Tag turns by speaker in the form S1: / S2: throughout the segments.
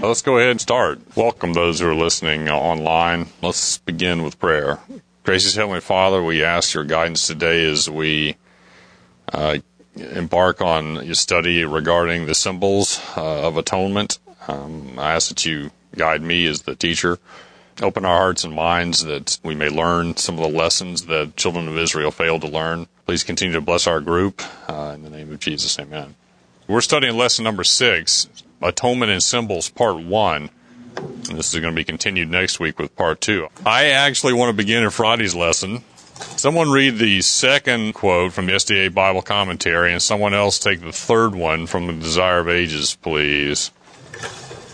S1: Let's go ahead and start. Welcome those who are listening online. Let's begin with prayer. Gracious Heavenly Father, we ask your guidance today as we uh, embark on your study regarding the symbols uh, of atonement. Um, I ask that you guide me as the teacher. Open our hearts and minds that we may learn some of the lessons that children of Israel failed to learn. Please continue to bless our group. Uh, in the name of Jesus, amen. We're studying lesson number six, Atonement and Symbols, part one. And this is going to be continued next week with part two. I actually want to begin in Friday's lesson. Someone read the second quote from the SDA Bible commentary, and someone else take the third one from the Desire of Ages, please.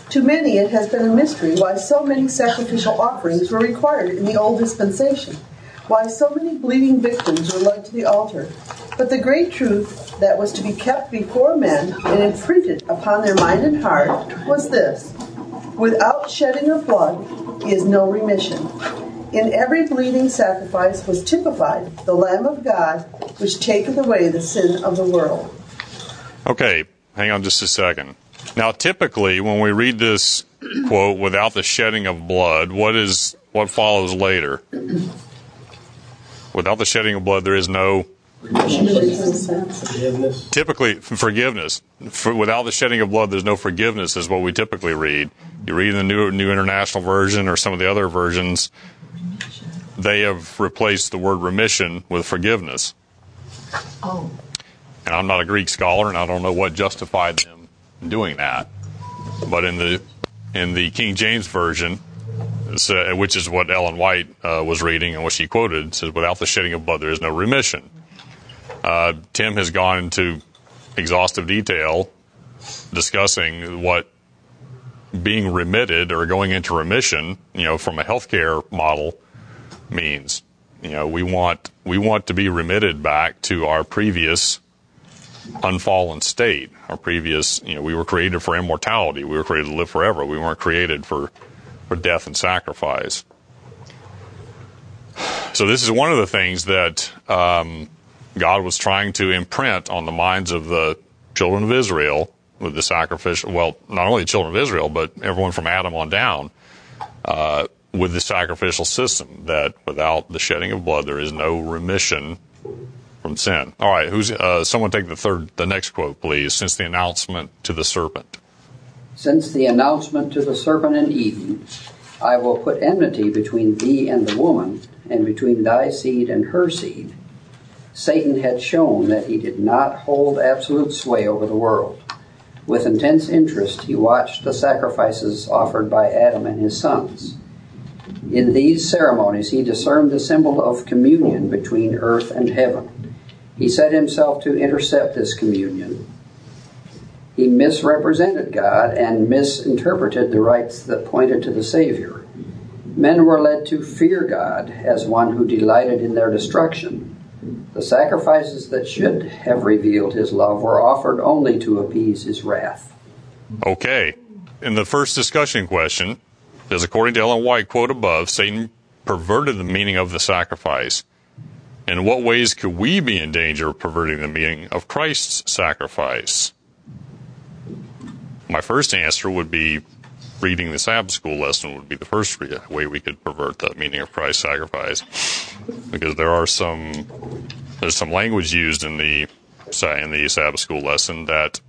S2: To many, it has been a mystery why so many sacrificial offerings were required in the old dispensation, why so many bleeding victims were led to the altar. But the great truth that was to be kept before men and imprinted upon their mind and heart was this without shedding of blood is no remission. In every bleeding sacrifice was typified the Lamb of God, which taketh away the sin of the world.
S1: Okay, hang on just a second. Now, typically, when we read this quote, without the shedding of blood, what is what follows later? Without the shedding of blood, there is no
S3: Forgiveness.
S1: typically forgiveness. For, without the shedding of blood, there's no forgiveness, is what we typically read. You read in the new New International Version or some of the other versions, they have replaced the word remission with forgiveness.
S2: Oh.
S1: And I'm not a Greek scholar, and I don't know what justified them doing that. But in the in the King James version, uh, which is what Ellen White uh, was reading and what she quoted, says, "Without the shedding of blood, there is no remission." Uh, Tim has gone into exhaustive detail discussing what being remitted or going into remission, you know, from a healthcare model means. You know, we want we want to be remitted back to our previous unfallen state. Our previous, you know, we were created for immortality. We were created to live forever. We weren't created for for death and sacrifice. So this is one of the things that um, God was trying to imprint on the minds of the children of Israel with the sacrificial, well, not only the children of Israel, but everyone from Adam on down, uh, with the sacrificial system that without the shedding of blood, there is no remission from sin. All right, who's uh, someone take the third, the next quote, please. Since the announcement to the serpent.
S4: Since the announcement to the serpent in Eden, I will put enmity between thee and the woman, and between thy seed and her seed. Satan had shown that he did not hold absolute sway over the world. With intense interest, he watched the sacrifices offered by Adam and his sons. In these ceremonies, he discerned the symbol of communion between earth and heaven. He set himself to intercept this communion. He misrepresented God and misinterpreted the rites that pointed to the Savior. Men were led to fear God as one who delighted in their destruction. The sacrifices that should have revealed his love were offered only to appease his wrath.
S1: Okay. In the first discussion question, does according to Ellen White quote above, Satan perverted the meaning of the sacrifice? In what ways could we be in danger of perverting the meaning of Christ's sacrifice? My first answer would be reading the Sabbath school lesson would be the first way we could pervert the meaning of Christ's sacrifice, because there are some there's some language used in the in the Sabbath school lesson that,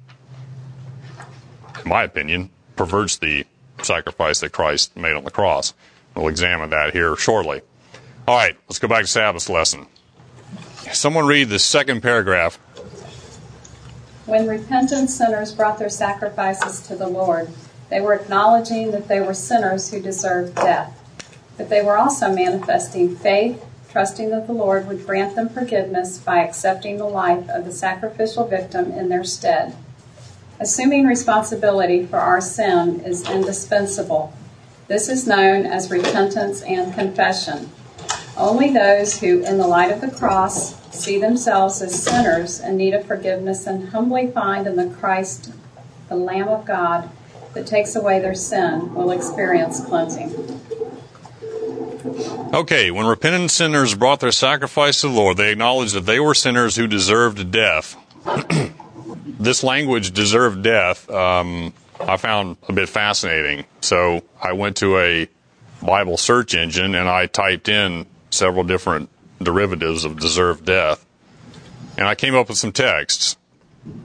S1: in my opinion, perverts the sacrifice that Christ made on the cross. We'll examine that here shortly. All right, let's go back to Sabbath lesson. Someone read the second paragraph.
S5: When repentant sinners brought their sacrifices to the Lord, they were acknowledging that they were sinners who deserved death. But they were also manifesting faith, trusting that the Lord would grant them forgiveness by accepting the life of the sacrificial victim in their stead. Assuming responsibility for our sin is indispensable. This is known as repentance and confession. Only those who, in the light of the cross, see themselves as sinners in need of forgiveness and humbly find in the Christ, the Lamb of God, that takes away their sin will experience cleansing.
S1: Okay, when repentant sinners brought their sacrifice to the Lord, they acknowledged that they were sinners who deserved death. this language, deserved death, um, I found a bit fascinating. So I went to a Bible search engine and I typed in several different derivatives of deserved death. And I came up with some texts.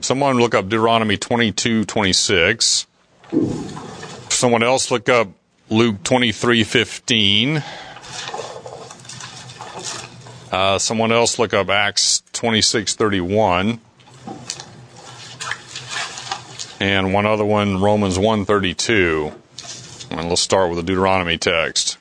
S1: Someone look up Deuteronomy 22, 26. Someone else look up Luke 23, 15. Uh, someone else look up Acts 26, 31 and one other one, Romans 132. And let's start with the Deuteronomy text.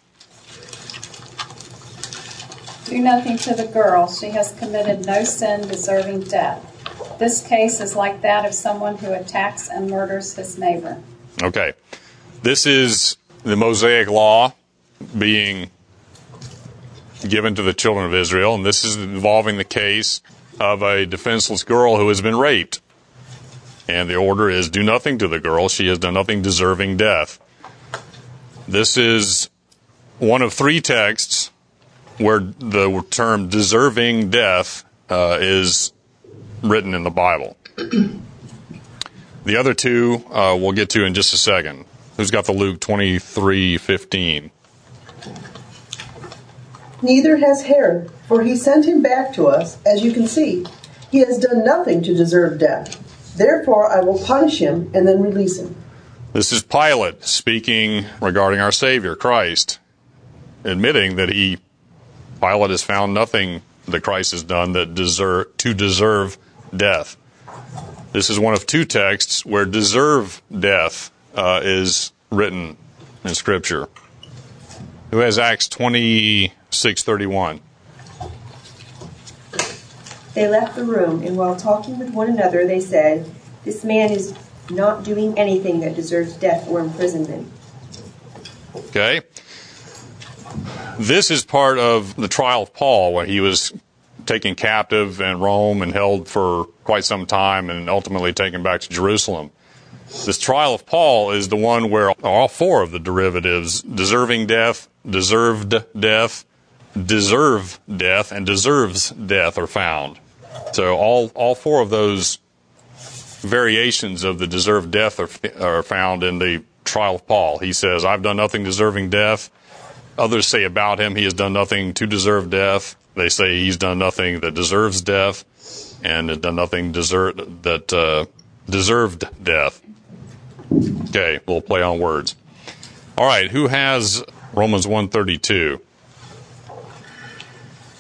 S5: Do nothing to the girl. She has committed no sin deserving death. This case is like that of someone who attacks and murders his neighbor.
S1: Okay. This is the Mosaic law being given to the children of Israel, and this is involving the case of a defenseless girl who has been raped. And the order is do nothing to the girl. She has done nothing deserving death. This is one of three texts where the term deserving death uh, is written in the Bible. the other two uh, we'll get to in just a second. Who's got the Luke 23 15?
S2: Neither has Herod, for he sent him back to us, as you can see. He has done nothing to deserve death. Therefore, I will punish him and then release him.
S1: This is Pilate speaking regarding our Savior, Christ, admitting that he, Pilate has found nothing that Christ has done that deserve, to deserve death. This is one of two texts where deserve death uh, is written in Scripture. Who has Acts twenty six thirty one?
S3: They left the room, and while talking with one another, they said, This man is not doing anything that deserves death or imprisonment.
S1: Okay. This is part of the trial of Paul when he was taken captive in Rome and held for quite some time and ultimately taken back to Jerusalem. This trial of Paul is the one where all four of the derivatives, deserving death, deserved death, deserve death and deserves death are found. So all all four of those variations of the deserved death are, are found in the trial of Paul. He says, "I've done nothing deserving death." Others say about him, he has done nothing to deserve death. They say he's done nothing that deserves death, and has done nothing desert that uh, deserved death. Okay, we'll play on words. All right, who has Romans one thirty two?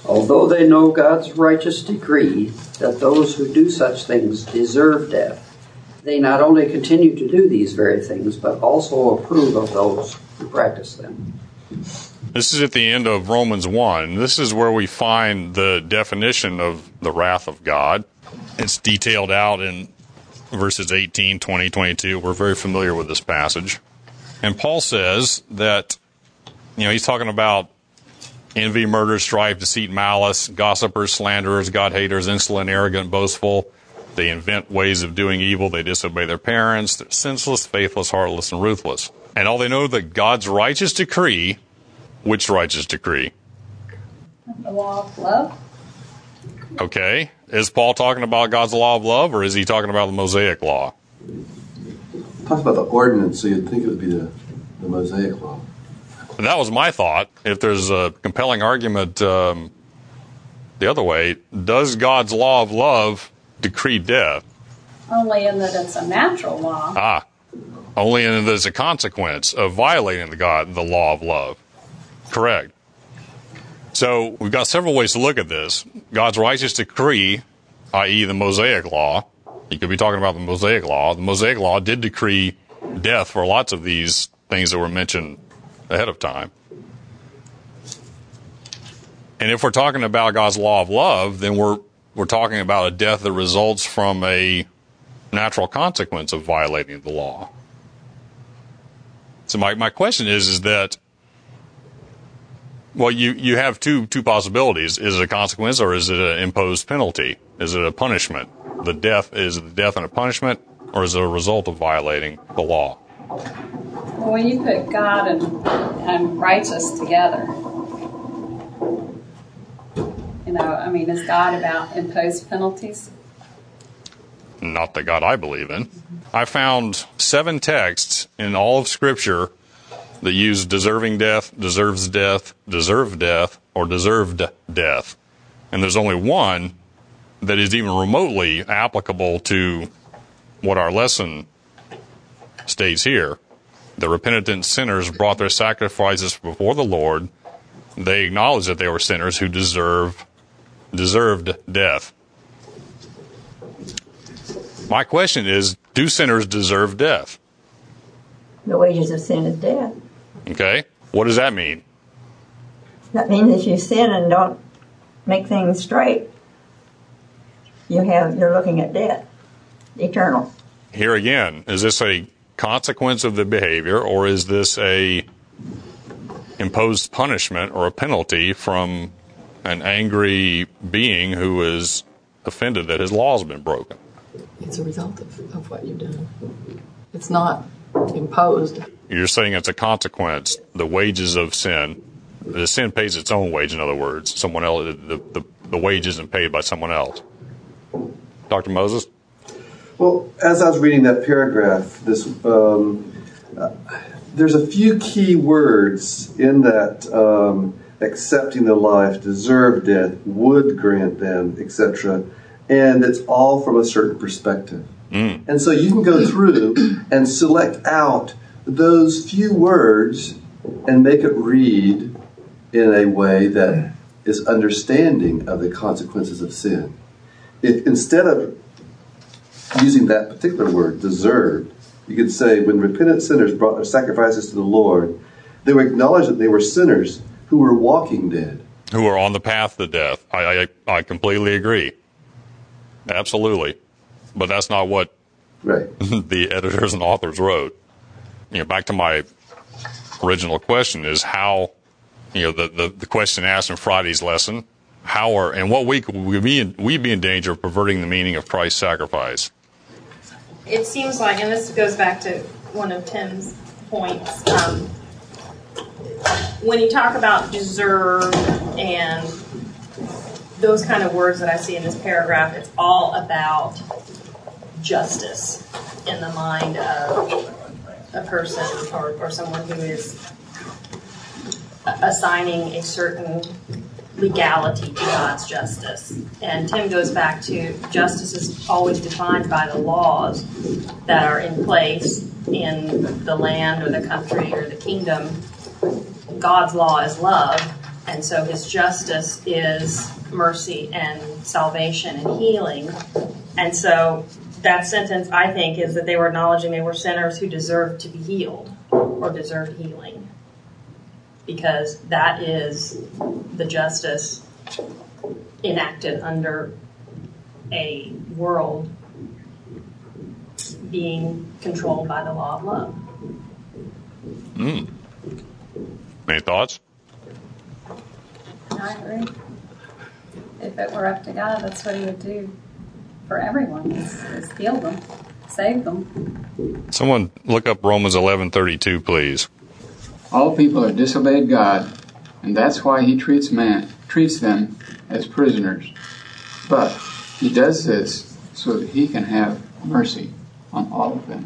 S4: Although they know God's righteous decree that those who do such things deserve death, they not only continue to do these very things, but also approve of those who practice them.
S1: This is at the end of Romans 1. This is where we find the definition of the wrath of God. It's detailed out in verses 18, 20, 22. We're very familiar with this passage. And Paul says that, you know, he's talking about envy, murder, strife, deceit, malice, gossipers, slanderers, God haters, insolent, arrogant, boastful. They invent ways of doing evil. They disobey their parents. They're senseless, faithless, heartless, and ruthless. And all they know that God's righteous decree, which righteous decree?
S5: The law of love.
S1: Okay. Is Paul talking about God's law of love or is he talking about the Mosaic law?
S6: Talks about the ordinance, so you'd think it would be the, the Mosaic law.
S1: And that was my thought. If there's a compelling argument um, the other way, does God's law of love decree death?
S5: Only in that it's a natural law.
S1: Ah, only in that it's a consequence of violating the God, the law of love. Correct. So we've got several ways to look at this. God's righteous decree, i.e., the Mosaic law. You could be talking about the Mosaic law. The Mosaic law did decree death for lots of these things that were mentioned ahead of time. And if we're talking about God's law of love, then we're we're talking about a death that results from a natural consequence of violating the law. So my, my question is is that well you, you have two two possibilities. Is it a consequence or is it an imposed penalty? Is it a punishment? The death is it the death and a punishment or is it a result of violating the law?
S5: Well, when you put God and, and righteous together, you know, I mean, is God about imposed penalties?
S1: not the God I believe in. I found seven texts in all of Scripture that use deserving death, deserves death, deserved death, or deserved death. And there's only one that is even remotely applicable to what our lesson states here. The repentant sinners brought their sacrifices before the Lord. They acknowledged that they were sinners who deserve deserved death. My question is, do sinners deserve death?
S7: The wages of sin is death.
S1: Okay? What does that mean?
S7: That means if you sin and don't make things straight, you have you're looking at death, eternal.
S1: Here again, is this a consequence of the behavior or is this a imposed punishment or a penalty from an angry being who is offended that his law has been broken?
S8: It's a result of, of what you've done. It's not imposed.
S1: You're saying it's a consequence, the wages of sin. The sin pays its own wage, in other words. Someone else, the, the, the wage isn't paid by someone else. Dr. Moses?
S6: Well, as I was reading that paragraph, this um, uh, there's a few key words in that um, accepting the life, deserve death, would grant them, etc. And it's all from a certain perspective.
S1: Mm.
S6: And so you can go through and select out those few words and make it read in a way that is understanding of the consequences of sin. If instead of using that particular word, deserved, you could say, when repentant sinners brought their sacrifices to the Lord, they would acknowledge that they were sinners who were walking dead.
S1: Who are on the path to death. I, I, I completely agree. Absolutely. But that's not what
S6: Right.
S1: the editors and authors wrote. You know, back to my original question is how, you know, the, the, the question asked in Friday's lesson, how are, and what week would we be in, we be in danger of perverting the meaning of Christ's sacrifice?
S9: it seems like, and this goes back to one of Tim's points, um, when you talk about deserve and those kind of words that I see in this paragraph, it's all about justice in the mind of a person or, or someone who is assigning a certain legality to God's justice. And Tim goes back to justice is always defined by the laws that are in place in the land or the country or the kingdom. God's law is love, and so his justice is mercy and salvation and healing. And so that sentence, I think, is that they were acknowledging they were sinners who deserved to be healed or deserved healing. Because that is the justice enacted under a world being controlled by the law of love.
S1: Mm. Any thoughts?
S5: I agree. If it were up to God, that's what He would do for everyone: is, is heal them, save them.
S1: Someone look up Romans 11:32, please.
S10: All people have disobeyed God, and that's why He treats man treats them as prisoners. But He does this so that He can have mercy on all of them.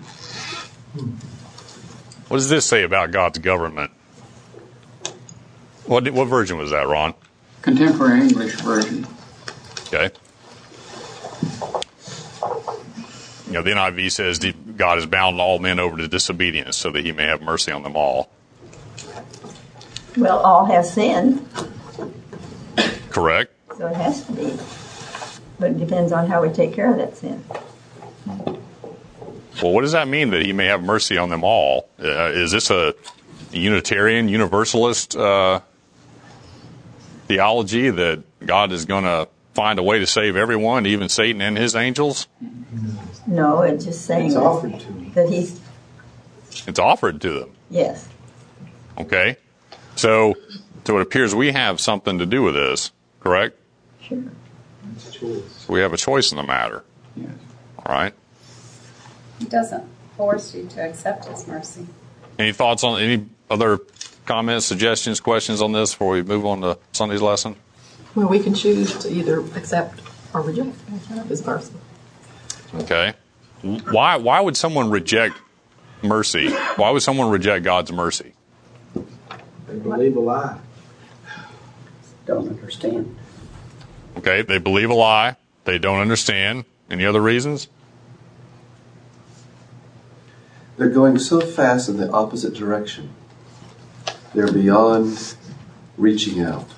S1: What does this say about God's government? What what version was that, Ron?
S10: Contemporary English version.
S1: Okay. You know, the NIV says God has bound all men over to disobedience so that he may have mercy on them all.
S7: Well, all have sinned,
S1: Correct?
S7: so it has to be. But it depends on how we take care of that sin.
S1: Well, what does that mean that he may have mercy on them all? Uh, is this a Unitarian, Universalist uh, theology that God is going to find a way to save everyone, even Satan and his angels?
S7: No, it's just saying
S6: It's
S7: that-
S6: offered to me.
S7: that he's
S1: It's offered to them.
S7: yes.
S1: Okay? So, so it appears we have something to do with this, correct?
S7: Sure.
S1: So we have a choice in the matter.
S10: Yes.
S1: All right?
S5: He doesn't force you to accept His mercy.
S1: Any thoughts on any other comments, suggestions, questions on this before we move on to Sunday's lesson?
S8: Well, we can choose to either accept or reject his mercy.
S1: Okay? Why, why would someone reject mercy? Why would someone reject God's mercy?
S11: They believe a lie.
S4: Don't understand.
S1: Okay, they believe a lie. They don't understand. Any other reasons?
S6: They're going so fast in the opposite direction. They're beyond reaching out.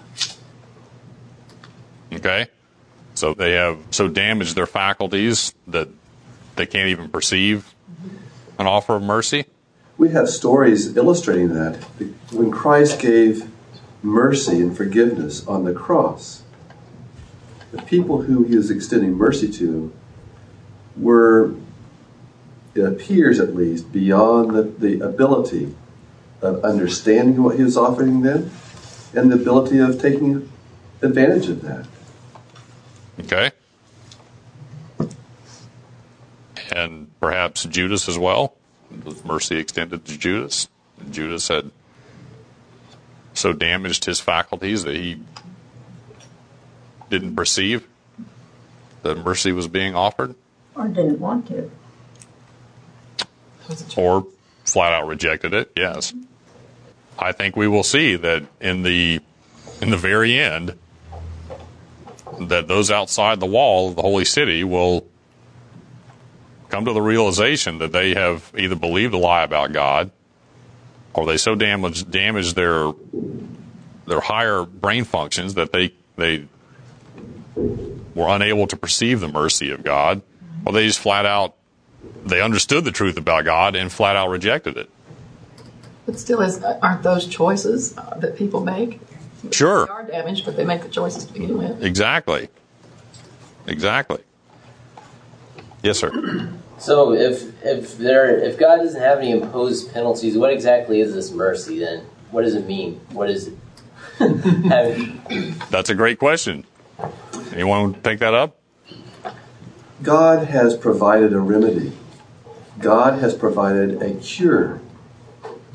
S1: Okay? So they have so damaged their faculties that they can't even perceive an offer of mercy?
S6: We have stories illustrating that. When Christ gave mercy and forgiveness on the cross, the people who he was extending mercy to were, it appears at least, beyond the, the ability of understanding what he was offering them and the ability of taking advantage of that.
S1: Okay. And perhaps Judas as well? Was mercy extended to Judas? Judas had so damaged his faculties that he didn't perceive that mercy was being offered?
S7: Or didn't want to.
S1: Or flat out rejected it, yes. I think we will see that in the in the very end that those outside the wall of the holy city will come to the realization that they have either believed a lie about God or they so damaged damaged their their higher brain functions that they they were unable to perceive the mercy of God, or they just flat out they understood the truth about God and flat out rejected it.
S8: But still, is, aren't those choices that people make?
S1: Sure.
S8: They are damaged, but they make the choices to begin with.
S1: Exactly. Exactly. Yes, sir.
S12: So if if there if God doesn't have any imposed penalties, what exactly is this mercy then? What does it mean? What is it?
S1: That's a great question. Anyone take that up?
S6: God has provided a remedy. God has provided a cure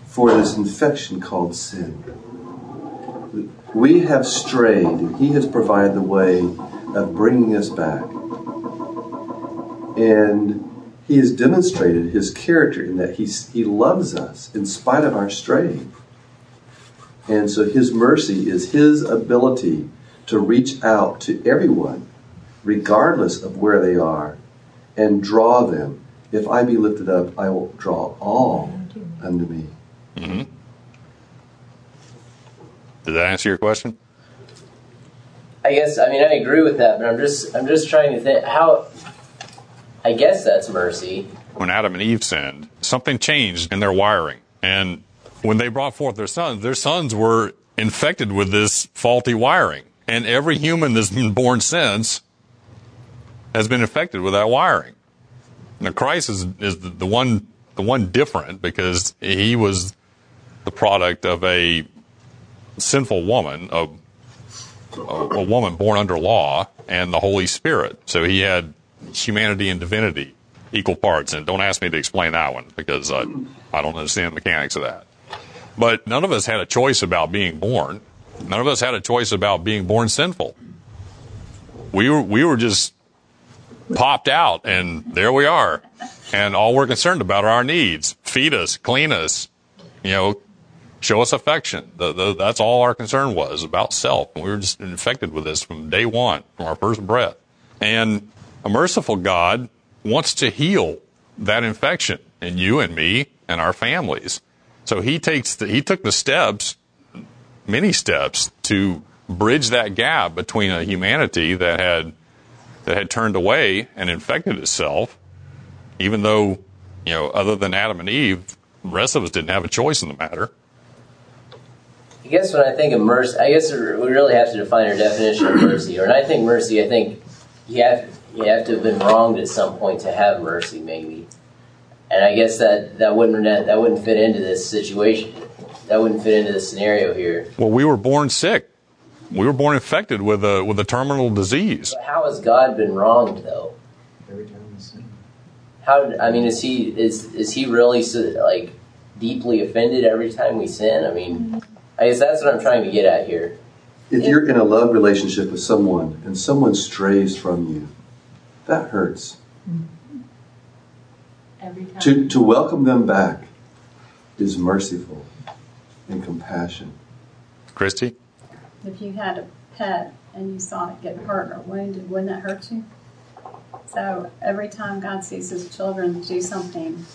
S6: for this infection called sin. We have strayed, and He has provided the way of bringing us back. And He has demonstrated His character in that He, he loves us in spite of our straying. And so His mercy is His ability to reach out to everyone, regardless of where they are, and draw them. If I be lifted up, I will draw all unto me.
S1: Mm-hmm. Did that answer your question?
S12: I guess I mean I agree with that, but I'm just I'm just trying to think how. I guess that's mercy.
S1: When Adam and Eve sinned, something changed in their wiring, and when they brought forth their sons, their sons were infected with this faulty wiring, and every human that's been born since has been infected with that wiring. Now Christ is is the, the one the one different because he was the product of a sinful woman, a, a, a woman born under law, and the Holy Spirit. So he had humanity and divinity equal parts. And don't ask me to explain that one because I, I don't understand the mechanics of that. But none of us had a choice about being born. None of us had a choice about being born sinful. We were, we were just popped out and there we are. And all we're concerned about are our needs. Feed us, clean us, you know, show us affection. The, the, that's all our concern was about self. We were just infected with this from day one, from our first breath. And a merciful God wants to heal that infection in you and me and our families. So he takes the, he took the steps, many steps, to bridge that gap between a humanity that had that had turned away and infected itself, even though, you know, other than Adam and Eve, the rest of us didn't have a choice in the matter.
S12: I guess when I think of mercy, I guess we really have to define our definition of mercy. Or when I think mercy, I think you have you have to have been wronged at some point to have mercy, maybe. And I guess that that wouldn't that wouldn't fit into this situation. That wouldn't fit into this scenario here.
S1: Well, we were born sick. We were born infected with a with a terminal disease.
S12: But how has God been wronged though?
S11: Every time we sin.
S12: How I mean, is he is is he really so, like deeply offended every time we sin? I mean, I guess that's what I'm trying to get at here.
S6: If you're in a love relationship with someone and someone strays from you, that hurts. Mm-hmm.
S9: Every time.
S6: To, to welcome them back is merciful and compassion.
S1: Christy?
S5: If you had a pet and you saw it get hurt or wounded, wouldn't that hurt you? So every time God sees his children do something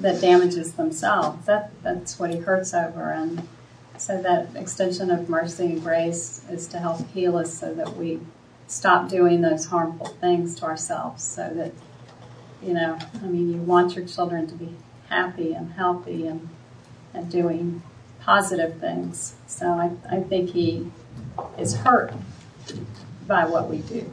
S5: that damages themselves, that, that's what he hurts over. And so that extension of mercy and grace is to help heal us so that we stop doing those harmful things to ourselves so that, you know, I mean, you want your children to be happy and healthy and, and doing positive things. So I, I think he is hurt by what we do.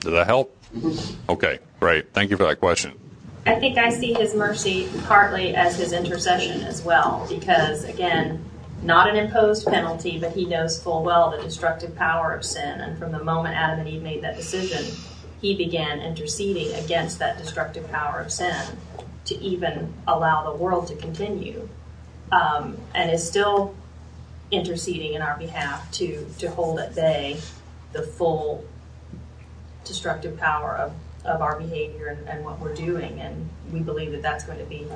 S1: Did that help? Mm-hmm. Okay, great. Thank you for that question.
S9: I think I see his mercy partly as his intercession as well, because again, not an imposed penalty, but he knows full well the destructive power of sin. And from the moment Adam and Eve made that decision, he began interceding against that destructive power of sin to even allow the world to continue, um, and is still interceding in our behalf to to hold at bay the full destructive power of, of our behavior and, and what we're doing. And we believe that that's going to be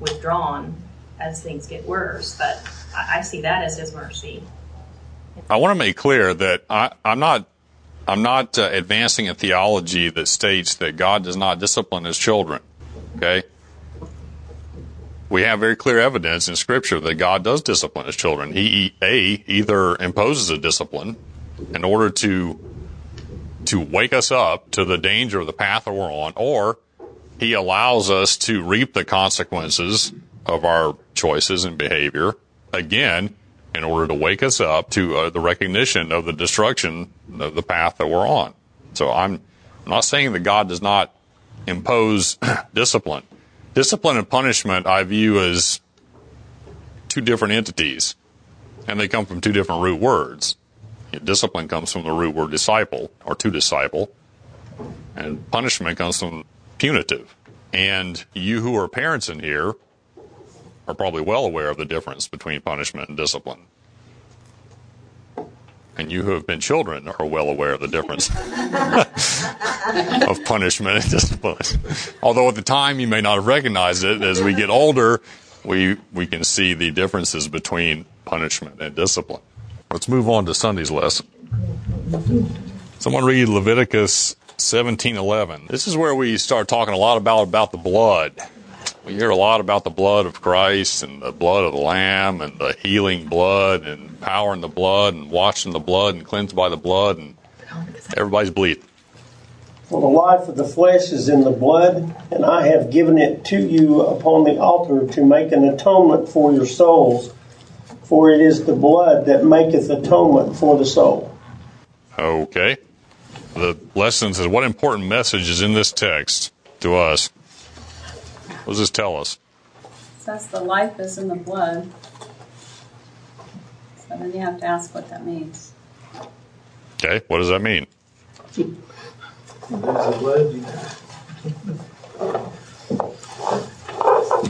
S9: withdrawn as things get worse. But I, I see that as his mercy.
S1: I want to make clear that I, I'm not I'm not uh, advancing a theology that states that God does not discipline his children. Okay? We have very clear evidence in Scripture that God does discipline his children. He a either imposes a discipline in order to to wake us up to the danger of the path that we're on, or he allows us to reap the consequences of our choices and behavior again in order to wake us up to uh, the recognition of the destruction of the path that we're on. So I'm, I'm not saying that God does not impose discipline. Discipline and punishment I view as two different entities, and they come from two different root words. Discipline comes from the root word disciple or to disciple, and punishment comes from punitive. And you who are parents in here are probably well aware of the difference between punishment and discipline. And you who have been children are well aware of the difference of punishment and discipline. Although at the time you may not have recognized it, as we get older, we, we can see the differences between punishment and discipline. Let's move on to Sunday's lesson. Someone read Leviticus 17:11. This is where we start talking a lot about about the blood. We hear a lot about the blood of Christ and the blood of the lamb and the healing blood and power in the blood and washing the blood and cleansed by the blood and everybody's bleeding.
S13: For the life of the flesh is in the blood, and I have given it to you upon the altar to make an atonement for your souls. For it is the blood that maketh atonement for the soul.
S1: Okay. The lesson says, what important message is in this text to us? What does this tell us?
S5: Says the life is in the blood. So then you have to ask what that means.
S1: Okay, what does that mean?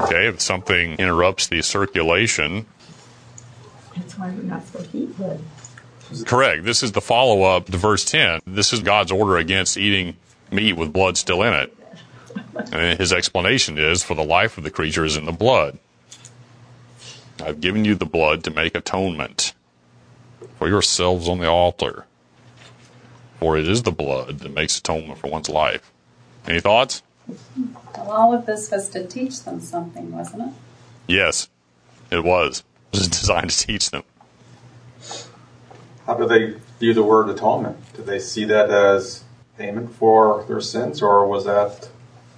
S1: Okay, if something interrupts the circulation,
S7: That's why we're not supposed to eat blood.
S1: correct. This is the follow up to verse 10. This is God's order against eating meat with blood still in it. And his explanation is for the life of the creature is in the blood. I've given you the blood to make atonement for yourselves on the altar. For it is the blood that makes atonement for one's life. Any thoughts?
S5: Well, all of this was to teach them something, wasn't it?
S1: Yes, it was. Was designed to teach them.
S14: How do they view the word atonement? Do they see that as payment for their sins, or was that,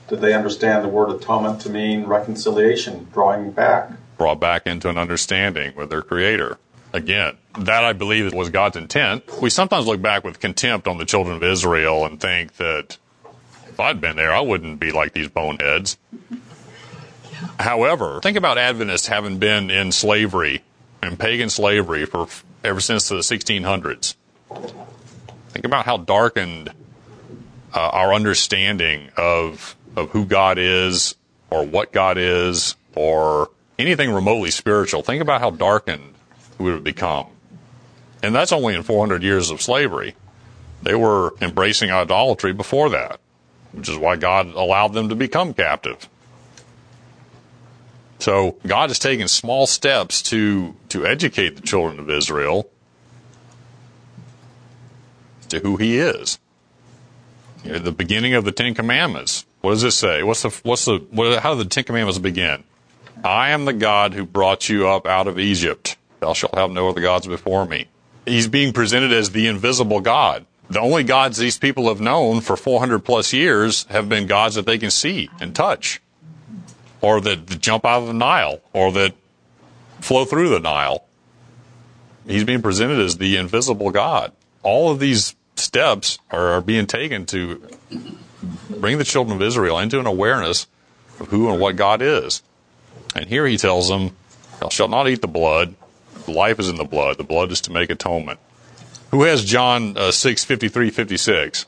S14: did they understand the word atonement to mean reconciliation, drawing back?
S1: Brought back into an understanding with their Creator. Again, that I believe was God's intent. We sometimes look back with contempt on the children of Israel and think that if I'd been there, I wouldn't be like these boneheads. However, think about Adventists having been in slavery and pagan slavery for ever since the 1600s. Think about how darkened uh, our understanding of of who God is, or what God is, or anything remotely spiritual. Think about how darkened we would have become, and that's only in 400 years of slavery. They were embracing idolatry before that, which is why God allowed them to become captive So God has taken small steps to, to educate the children of Israel to who He is. You know, the beginning of the Ten Commandments. What does it say? What's the, what's the, what, how do the Ten Commandments begin? I am the God who brought you up out of Egypt. Thou shalt have no other gods before me. He's being presented as the invisible God. The only gods these people have known for 400 plus years have been gods that they can see and touch, or that jump out of the Nile, or that flow through the Nile. He's being presented as the invisible God. All of these steps are, are being taken to bring the children of Israel into an awareness of who and what God is. And here he tells them, Thou shalt not eat the blood. Life is in the blood. The blood is to make atonement. Who has John uh, 6, 53, 56?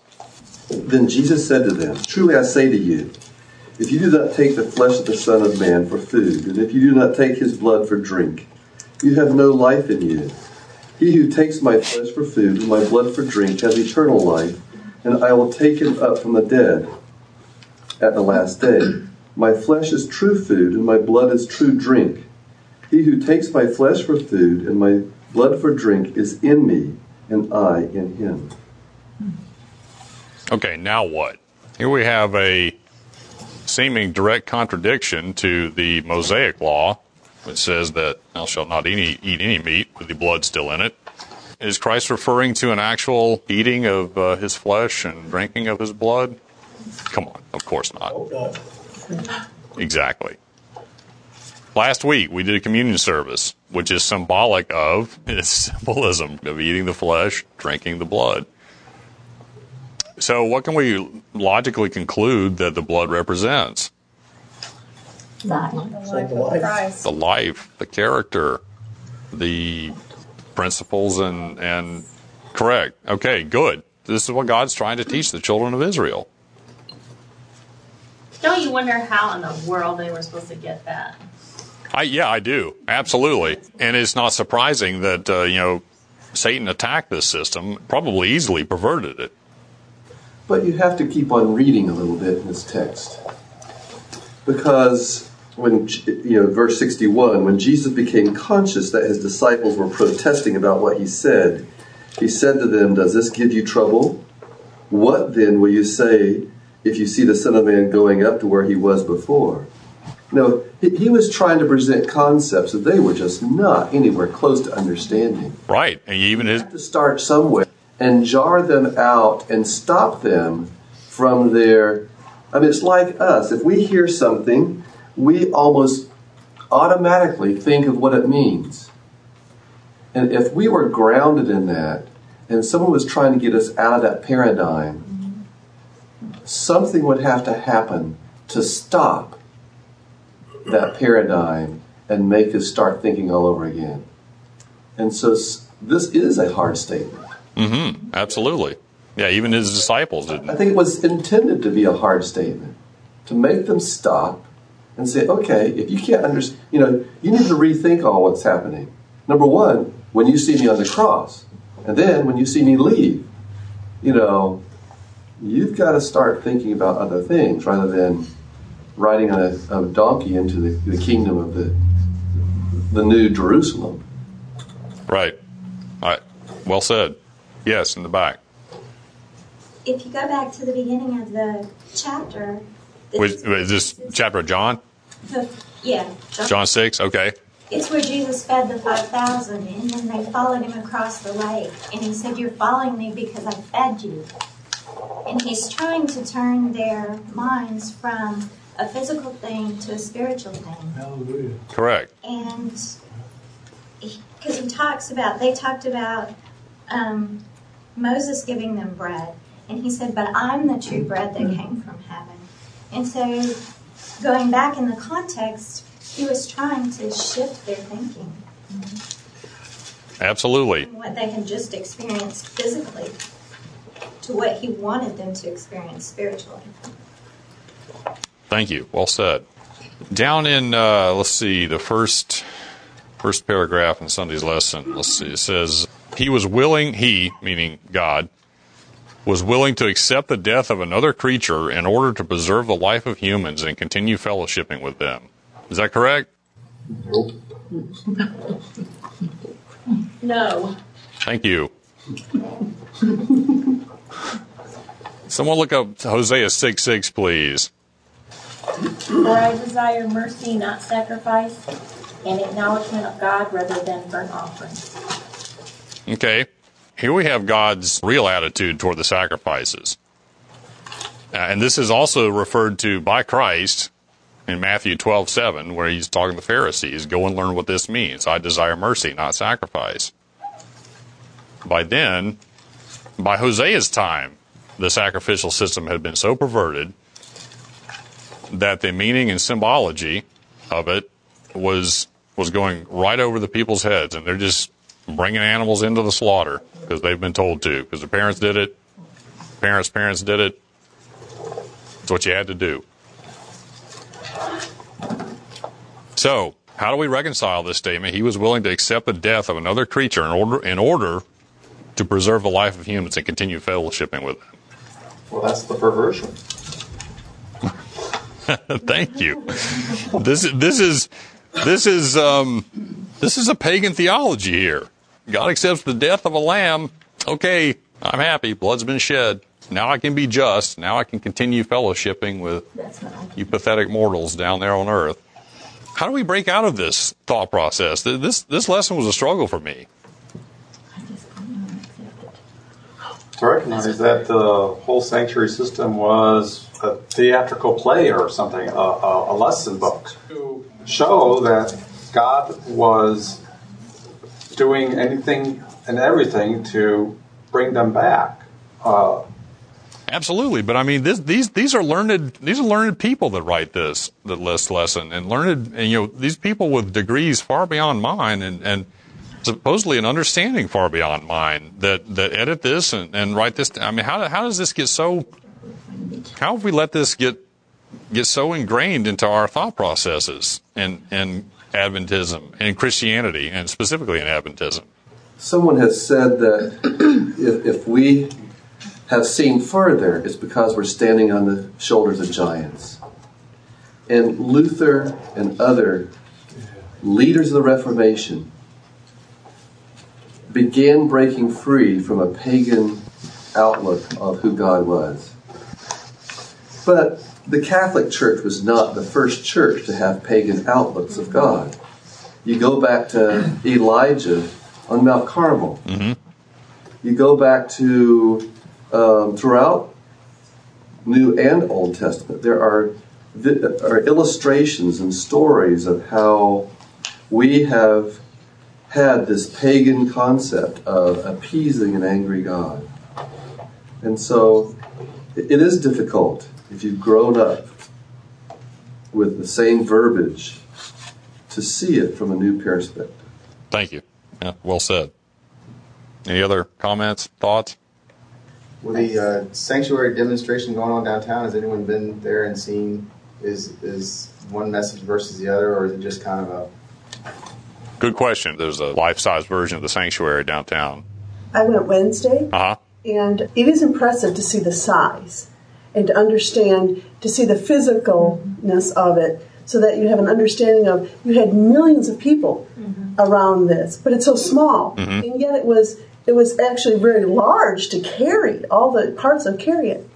S6: Then Jesus said to them, Truly I say to you, if you do not take the flesh of the Son of Man for food, and if you do not take his blood for drink, you have no life in you. He who takes my flesh for food and my blood for drink has eternal life, and I will take him up from the dead at the last day. My flesh is true food, and my blood is true drink. He who takes my flesh for food and my blood for drink is in me, and I in him.
S1: Okay, now what? Here we have a seeming direct contradiction to the Mosaic law, which says that thou shalt not eat, eat any meat with the blood still in it. Is Christ referring to an actual eating of uh, his flesh and drinking of his blood? Come on, of course not. Exactly. Last week we did a communion service, which is symbolic of its symbolism of eating the flesh, drinking the blood. So, what can we logically conclude that the blood represents?
S7: Life.
S1: The life, the character, the principles, and and correct. Okay, good. This is what God's trying to teach the children of Israel.
S9: Don't you wonder how in the world they were supposed to get that?
S1: I, yeah, I do. Absolutely. And it's not surprising that, uh, you know, Satan attacked this system, probably easily perverted it.
S6: But you have to keep on reading a little bit in this text. Because when, you know, verse 61, when Jesus became conscious that his disciples were protesting about what he said, he said to them, Does this give you trouble? What then will you say if you see the Son of Man going up to where he was before? No, he, was trying to present concepts that they were just not anywhere close to understanding.
S1: Right. And even his.
S6: to start somewhere and jar them out and stop them from their. I mean, it's like us. If we hear something, we almost automatically think of what it means. And if we were grounded in that, and someone was trying to get us out of that paradigm, something would have to happen to stop that paradigm and make us start thinking all over again. And so this is a hard statement.
S1: Mm-hmm. Absolutely. Yeah, even his disciples didn't.
S6: I think it was intended to be a hard statement to make them stop and say, okay, if you can't understand, you know, you need to rethink all what's happening. Number one, when you see me on the cross, and then when you see me leave, you know, you've got to start thinking about other things rather than riding on a, a donkey into the, the kingdom of the the new Jerusalem.
S1: Right. All right. Well said. Yes, in the back.
S15: If you go back to the beginning of the chapter, this
S1: Wait,
S15: is-
S1: wait, is this chapter of John?
S15: the- yeah,
S1: John 6? Okay.
S15: It's where Jesus fed the 5,000 and then they followed him across the lake. And he said, You're following me because I fed you. And he's trying to turn their minds from a physical thing to a spiritual thing.
S11: Hallelujah.
S1: Correct.
S15: And because he talks about, they talked about um, Moses giving them bread. And he said, But I'm the true bread that came from heaven. And so, going back in the context, he was trying to shift their thinking
S1: Absolutely.
S15: from what they had just experienced physically to what he wanted them to experience spiritually.
S1: Thank you. Well said. Down in uh, let's see the first first paragraph in Sunday's lesson. Let's see. It says he was willing. He, meaning God, was willing to accept the death of another creature in order to preserve the life of humans and continue fellowshipping with them. Is that correct?
S11: Nope.
S9: No.
S1: Thank you. Someone look up Hosea 6 6, please.
S16: For I desire mercy, not sacrifice, and acknowledgement of God rather than burnt offerings.
S1: Okay. Here we have God's real attitude toward the sacrifices. Uh, and this is also referred to by Christ in Matthew 12 7, where he's talking to the Pharisees. Go and learn what this means. I desire mercy, not sacrifice. By then, by Hosea's time, the sacrificial system had been so perverted that the meaning and symbology of it was was going right over the people's heads, and they're just bringing animals into the slaughter because they've been told to, because their parents did it, parents' parents did it. It's what you had to do. So, how do we reconcile this statement? He was willing to accept the death of another creature in order in order to preserve the life of humans and continue fellowshipping with them.
S14: Well, that's the perversion.
S1: Thank you. This this is this is um, this is a pagan theology here. God accepts the death of a lamb. Okay, I'm happy. Blood's been shed. Now I can be just. Now I can continue fellowshipping with you pathetic mortals down there on earth. How do we break out of this thought process? This this lesson was a struggle for me.
S14: To recognize that the whole sanctuary system was a theatrical play or something, a, a, a lesson book, to show that God was doing anything and everything to bring them back. Uh,
S1: Absolutely, but I mean, this, these these are learned these are learned people that write this that list lesson, and learned and you know these people with degrees far beyond mine, and and supposedly an understanding far beyond mine that that edit this and, and write this. I mean, how how does this get so? How have we let this get get so ingrained into our thought processes and and Adventism and Christianity, and specifically in Adventism?
S6: Someone has said that if, if we have seen further, it's because we're standing on the shoulders of giants. And Luther and other leaders of the Reformation began breaking free from a pagan outlook of who God was. But the Catholic Church was not the first church to have pagan outlooks of God. You go back to Elijah on Mount Carmel.
S1: Mm-hmm.
S6: You go back to um, throughout New and Old Testament, there are, are illustrations and stories of how we have had this pagan concept of appeasing an angry God. And so it is difficult if you've grown up with the same verbiage to see it from a new perspective.
S1: Thank you. Yeah, well said. Any other comments, thoughts?
S11: With the uh, sanctuary demonstration going on downtown, has anyone been there and seen is is one message versus the other, or is it just kind of a
S1: Good question. There's a life-size version of the sanctuary downtown.
S2: I went Wednesday,
S1: Uh huh.
S2: and it is impressive to see the size and to understand, to see the physicalness of it, so that you have an understanding of. You had millions of people around this, but it's so small,
S17: Mhm.
S2: and yet it was it was actually very large to carry all the parts of carry it.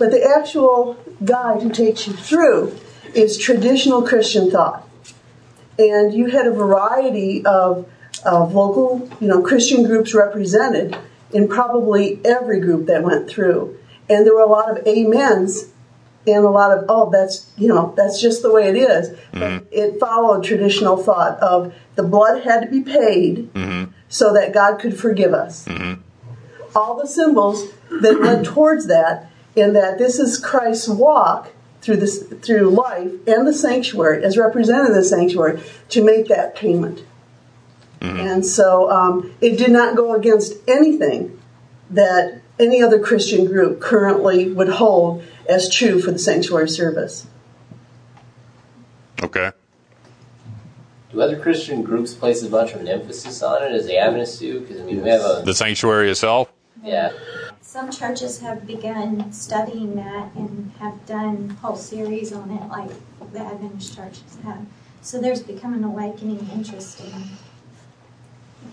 S2: But the actual guide who takes you through is traditional Christian thought and you had a variety of, of local, you know, Christian groups represented in probably every group that went through. And there were a lot of amens and a lot of, oh, that's, you know, that's just the way it is. But it followed traditional thought of the blood had to be paid
S1: Mm-hmm.
S2: so that God could forgive us.
S1: Mm-hmm.
S2: All the symbols that led towards that, in that this is Christ's walk through this through life and the sanctuary as represented in the sanctuary to make that payment. And so um, it did not go against anything that any other Christian group currently would hold as true for the sanctuary service.
S1: Okay.
S12: Do other Christian groups place as much of an emphasis on it as the Adventists do? Because I mean, we have a
S1: The sanctuary itself.
S12: yeah.
S15: Some churches have begun studying that and have done whole series on it, like the Adventist churches have. So there's become an awakening interest in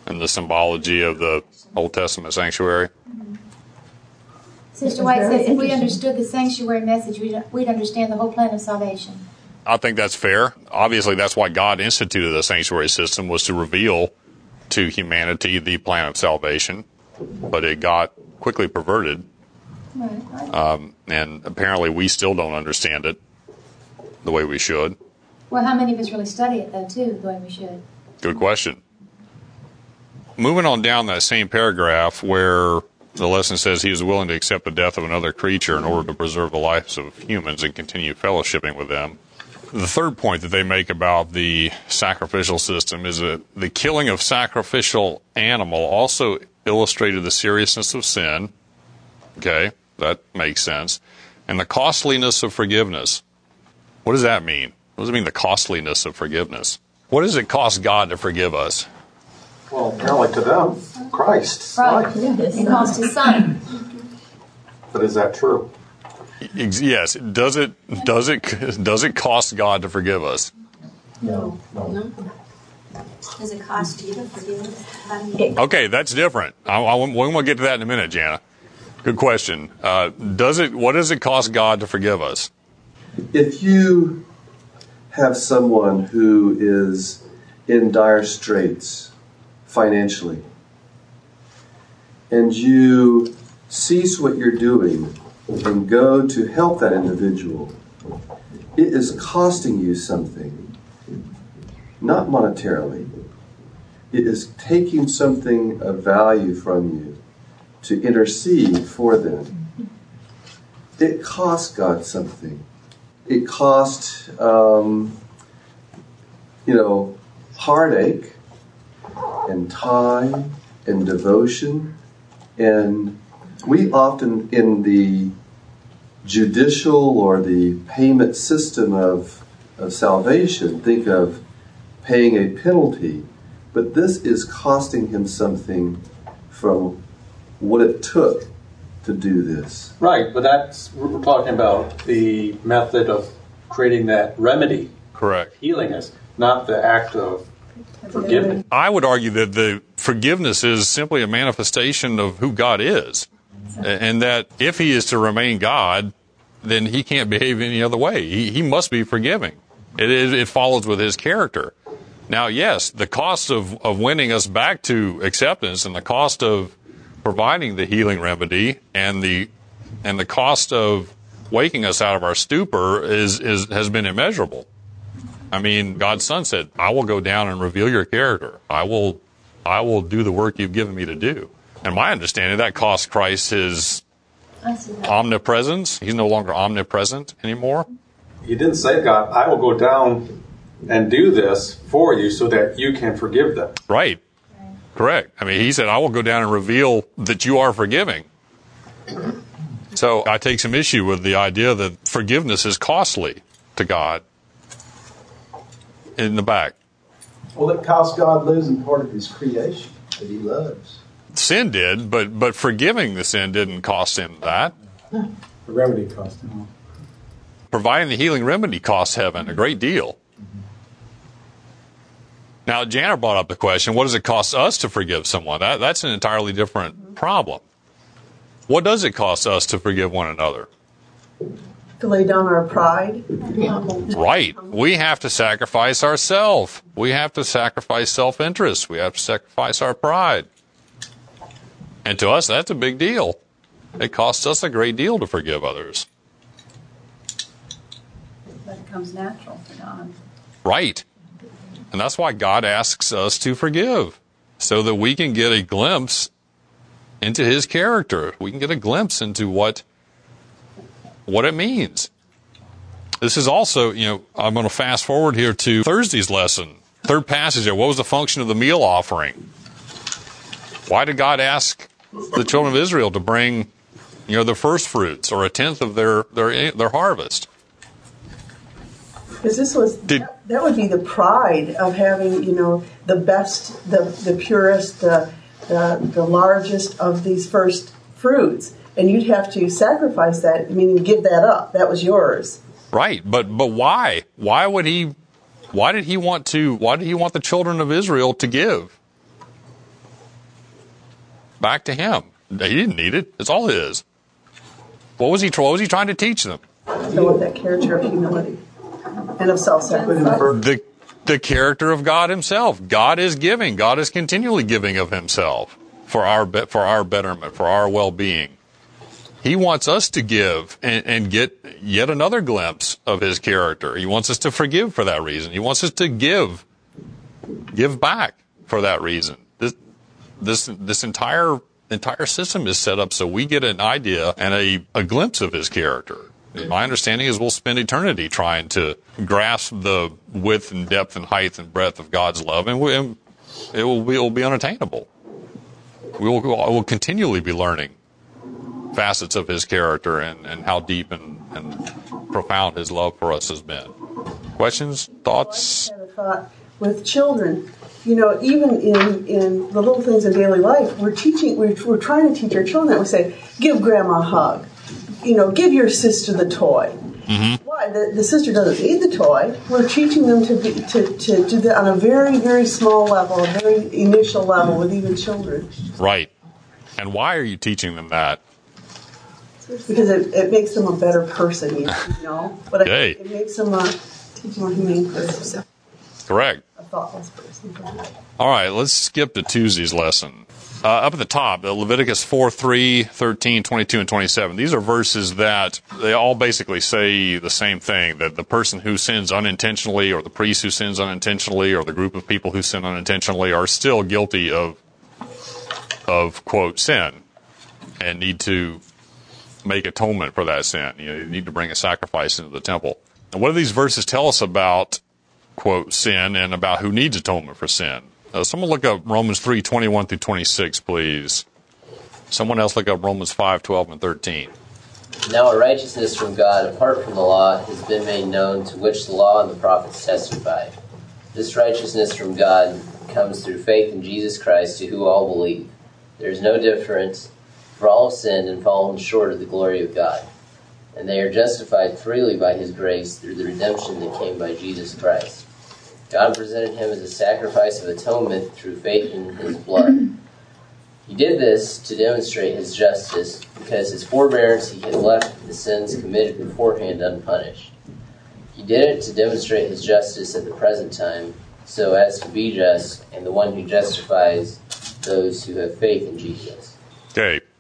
S1: And the symbology of the Old Testament sanctuary. Mm-hmm.
S16: Sister White says if we understood the sanctuary message, we'd, we'd understand the whole plan of salvation.
S1: I think that's fair. Obviously, that's why God instituted the sanctuary system was to reveal to humanity the plan of salvation, but it got quickly perverted,
S16: Right.
S1: um, and apparently we still don't understand it the way we should.
S16: Well, how many of us really study it, though, too, the way we should?
S1: Good question. Moving on down that same paragraph where the lesson says he is willing to accept the death of another creature in order to preserve the lives of humans and continue fellowshipping with them. The third point that they make about the sacrificial system is that the killing of sacrificial animal also illustrated the seriousness of sin. Okay, that makes sense. And the costliness of forgiveness. What does that mean? What does it mean, the costliness of forgiveness? What does it cost God to forgive us?
S14: Well, apparently to them, Christ.
S16: Right. It cost his son.
S14: But is that true?
S1: Yes. Does it does it does it cost God to forgive us?
S15: No.
S14: No.
S15: Does it cost you to forgive?
S1: Okay, that's different. I, I, we're going to get to that in a minute, Jana. Good question. Uh, does it? What does it cost God to forgive us?
S6: If you have someone who is in dire straits financially, and you cease what you're doing and go to help that individual, it is costing you something, not monetarily. It is taking something of value from you to intercede for them. It costs God something. It costs, um, you know, heartache and time and devotion. And we often, in the judicial or the payment system of, of salvation, think of paying a penalty. But this is costing him something from what it took to do this.
S14: Right, but that's we're talking about the method of creating that remedy,
S1: Correct.
S14: healing us, not the act of forgiving.
S1: I would argue that the forgiveness is simply a manifestation of who God is, and that if He is to remain God, then He can't behave any other way. He, he must be forgiving. It, it, it follows with His character. Now, yes, the cost of, of winning us back to acceptance and the cost of providing the healing remedy and the and the cost of waking us out of our stupor is, is has been immeasurable. I mean, God's Son said, "I will go down and reveal your character. I will, I will do the work you've given me to do." And my understanding that cost Christ his
S16: I see that.
S1: omnipresence. He's no longer omnipresent anymore.
S14: He didn't say, God, I will go down and do this for you so that you can forgive them.
S1: Right. Correct. I mean, he said, "I will go down and reveal that you are forgiving." So I take some issue with the idea that forgiveness is costly to God. In the back,
S17: Well, it cost God losing part of his creation that he loves.
S1: sin did, but but forgiving the sin didn't cost him that.
S17: The remedy cost him.
S1: providing the healing remedy costs heaven a great deal. Now, Jana brought up the question what does it cost us to forgive someone? That, that's an entirely different problem. What does it cost us to forgive one another?
S2: To lay down our pride.
S1: Right. We have to sacrifice ourselves. We have to sacrifice self interest. We have to sacrifice our pride. And to us, that's a big deal. It costs us a great deal to forgive others.
S5: But it comes natural to God.
S1: Right. And that's why God asks us to forgive, so that we can get a glimpse into his character. We can get a glimpse into what what it means. This is also, you know, I'm going to fast forward here to Thursday's lesson. Third passage there. What was the function of the meal offering? Why did God ask the children of Israel to bring, you know, the first fruits or a tenth of their their their harvest?
S2: Because this was that, that would be the pride of having you know the best, the the purest, the the, the largest of these first fruits, and you'd have to sacrifice that, meaning give that up. That was yours.
S1: Right, but but why? Why would he Why did he want to? Why did he want the children of Israel to give back to him? He didn't need it. It's all his. What was he? What was he trying to teach them?
S2: They want that character of humility and of self-sacrifice.
S1: The the character of God Himself. God is giving. God is continually giving of Himself for our for our betterment, for our well-being. He wants us to give and, and get yet another glimpse of His character. He wants us to forgive for that reason. He wants us to give, give back for that reason. This this this entire entire system is set up so we get an idea and a, a glimpse of His character. My understanding is we'll spend eternity trying to grasp the width and depth and height and breadth of God's love, and, we, and it will be, it will be unattainable. We will, we will continually be learning facets of His character and, and how deep and, and profound His love for us has been. Questions, thoughts?
S2: I had a thought with children. You know, even in, in the little things of daily life, we're teaching, we're, we're trying to teach our children that we say, give grandma a hug. You know, give your sister the toy.
S1: Mm-hmm.
S2: Why? The, the sister doesn't need the toy. We're teaching them to, be, to, to do that on a very, very small level, a very initial level with even children.
S1: Right. And why are you teaching them that?
S2: Because it, it makes them a better person, you know? But
S1: Okay.
S2: it, it makes them a, more humane person,
S1: Correct.
S2: a thoughtless person.
S1: All right, let's skip to Tuesday's lesson. Uh, up at the top, uh, Leviticus 4, 3, 13, 22, and 27. These are verses that they all basically say the same thing that the person who sins unintentionally, or the priest who sins unintentionally, or the group of people who sin unintentionally are still guilty of, of quote, sin and need to make atonement for that sin. You, know, you need to bring a sacrifice into the temple. And what do these verses tell us about quote sin and about who needs atonement for sin. Uh, someone look up Romans 3, 21 through 26, please. Someone else look up Romans 5, 12, and 13.
S12: Now a righteousness from God apart from the law has been made known, to which the law and the prophets testify. This righteousness from God comes through faith in Jesus Christ, to who all believe. There is no difference, for all have sinned and fallen short of the glory of God. And they are justified freely by his grace through the redemption that came by Jesus Christ. God presented him as a sacrifice of atonement through faith in his blood. He did this to demonstrate his justice, because his forbearance he had left the sins committed beforehand unpunished. He did it to demonstrate his justice at the present time, so as to be just, and the one who justifies those who have faith in Jesus.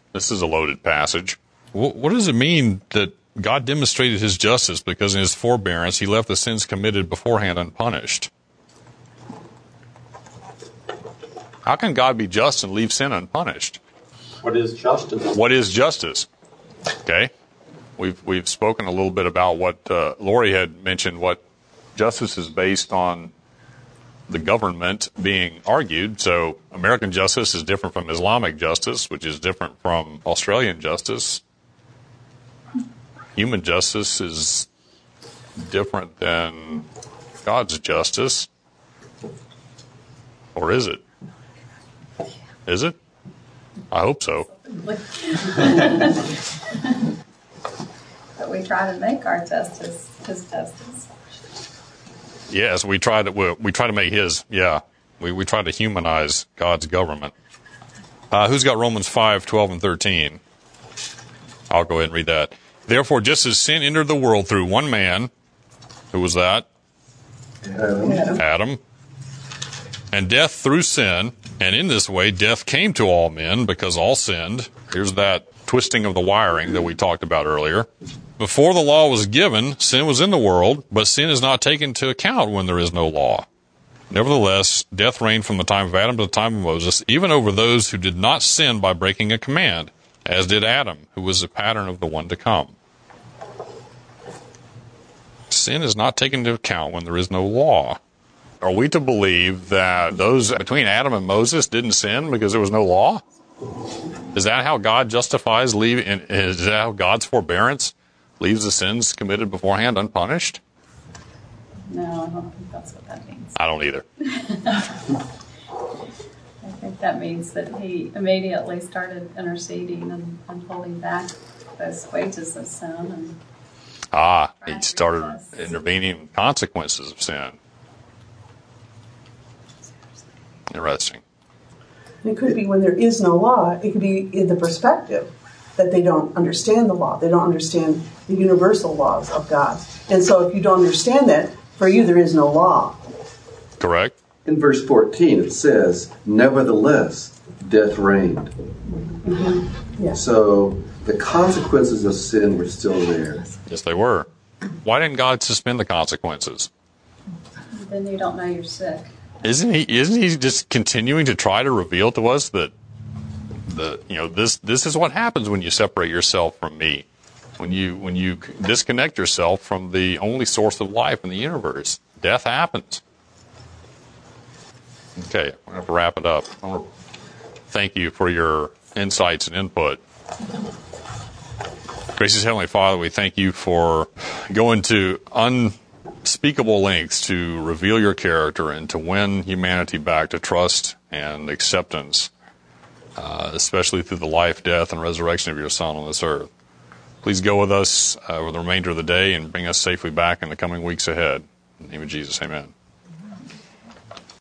S1: Okay, this is a loaded passage. Wh- What does it mean that God demonstrated his justice because in his forbearance he left the sins committed beforehand unpunished? How can God be just and leave sin unpunished?
S14: What is justice?
S1: What is justice? Okay, we've we've spoken a little bit about what uh, Lori had mentioned. What justice is based on the government being argued. So American justice is different from Islamic justice, which is different from Australian justice. Human justice is different than God's justice, or is it? Is it? I hope so.
S5: but we try to make our justice his justice.
S1: Yes, we try to we, we try to make his. Yeah, we we try to humanize God's government. Uh, who's got Romans 5, 12, and thirteen? I'll go ahead and read that. Therefore, just as sin entered the world through one man, who was that?
S6: Adam.
S1: Adam. And death through sin, and in this way death came to all men because all sinned. Here's that twisting of the wiring that we talked about earlier. Before the law was given, sin was in the world, but sin is not taken into account when there is no law. Nevertheless, death reigned from the time of Adam to the time of Moses, even over those who did not sin by breaking a command, as did Adam, who was the pattern of the one to come. Sin is not taken into account when there is no law. Are we to believe that those between Adam and Moses didn't sin because there was no law? Is that how God justifies leave? Is that how God's forbearance leaves the sins committed beforehand unpunished?
S5: No, I don't think that's what that means.
S1: I don't either.
S5: I think that means that he immediately started interceding and, and holding back those wages of sin. And
S1: Ah, he started intervening in consequences of sin. Interesting.
S2: It could be when there is no law, it could be in the perspective that they don't understand the law. They don't understand the universal laws of God. And so if you don't understand that, for you there is no law.
S1: Correct.
S6: In verse 14, it says, Nevertheless, death reigned. Mm-hmm.
S2: Yeah.
S6: So the consequences of sin were still there.
S1: Yes, they were. Why didn't God suspend the consequences?
S5: Then you don't know you're sick.
S1: Isn't he? Isn't he just continuing to try to reveal to us that the you know this this is what happens when you separate yourself from me, when you when you disconnect yourself from the only source of life in the universe. Death happens. Okay, we're going to wrap it up. I to thank you for your insights and input. Gracious Heavenly Father, we thank you for going to unspeakable lengths to reveal your character and to win humanity back to trust and acceptance, uh, especially through the life, death, and resurrection of your Son on this earth. Please go with us uh, for the remainder of the day and bring us safely back in the coming weeks ahead. In the name of Jesus, amen.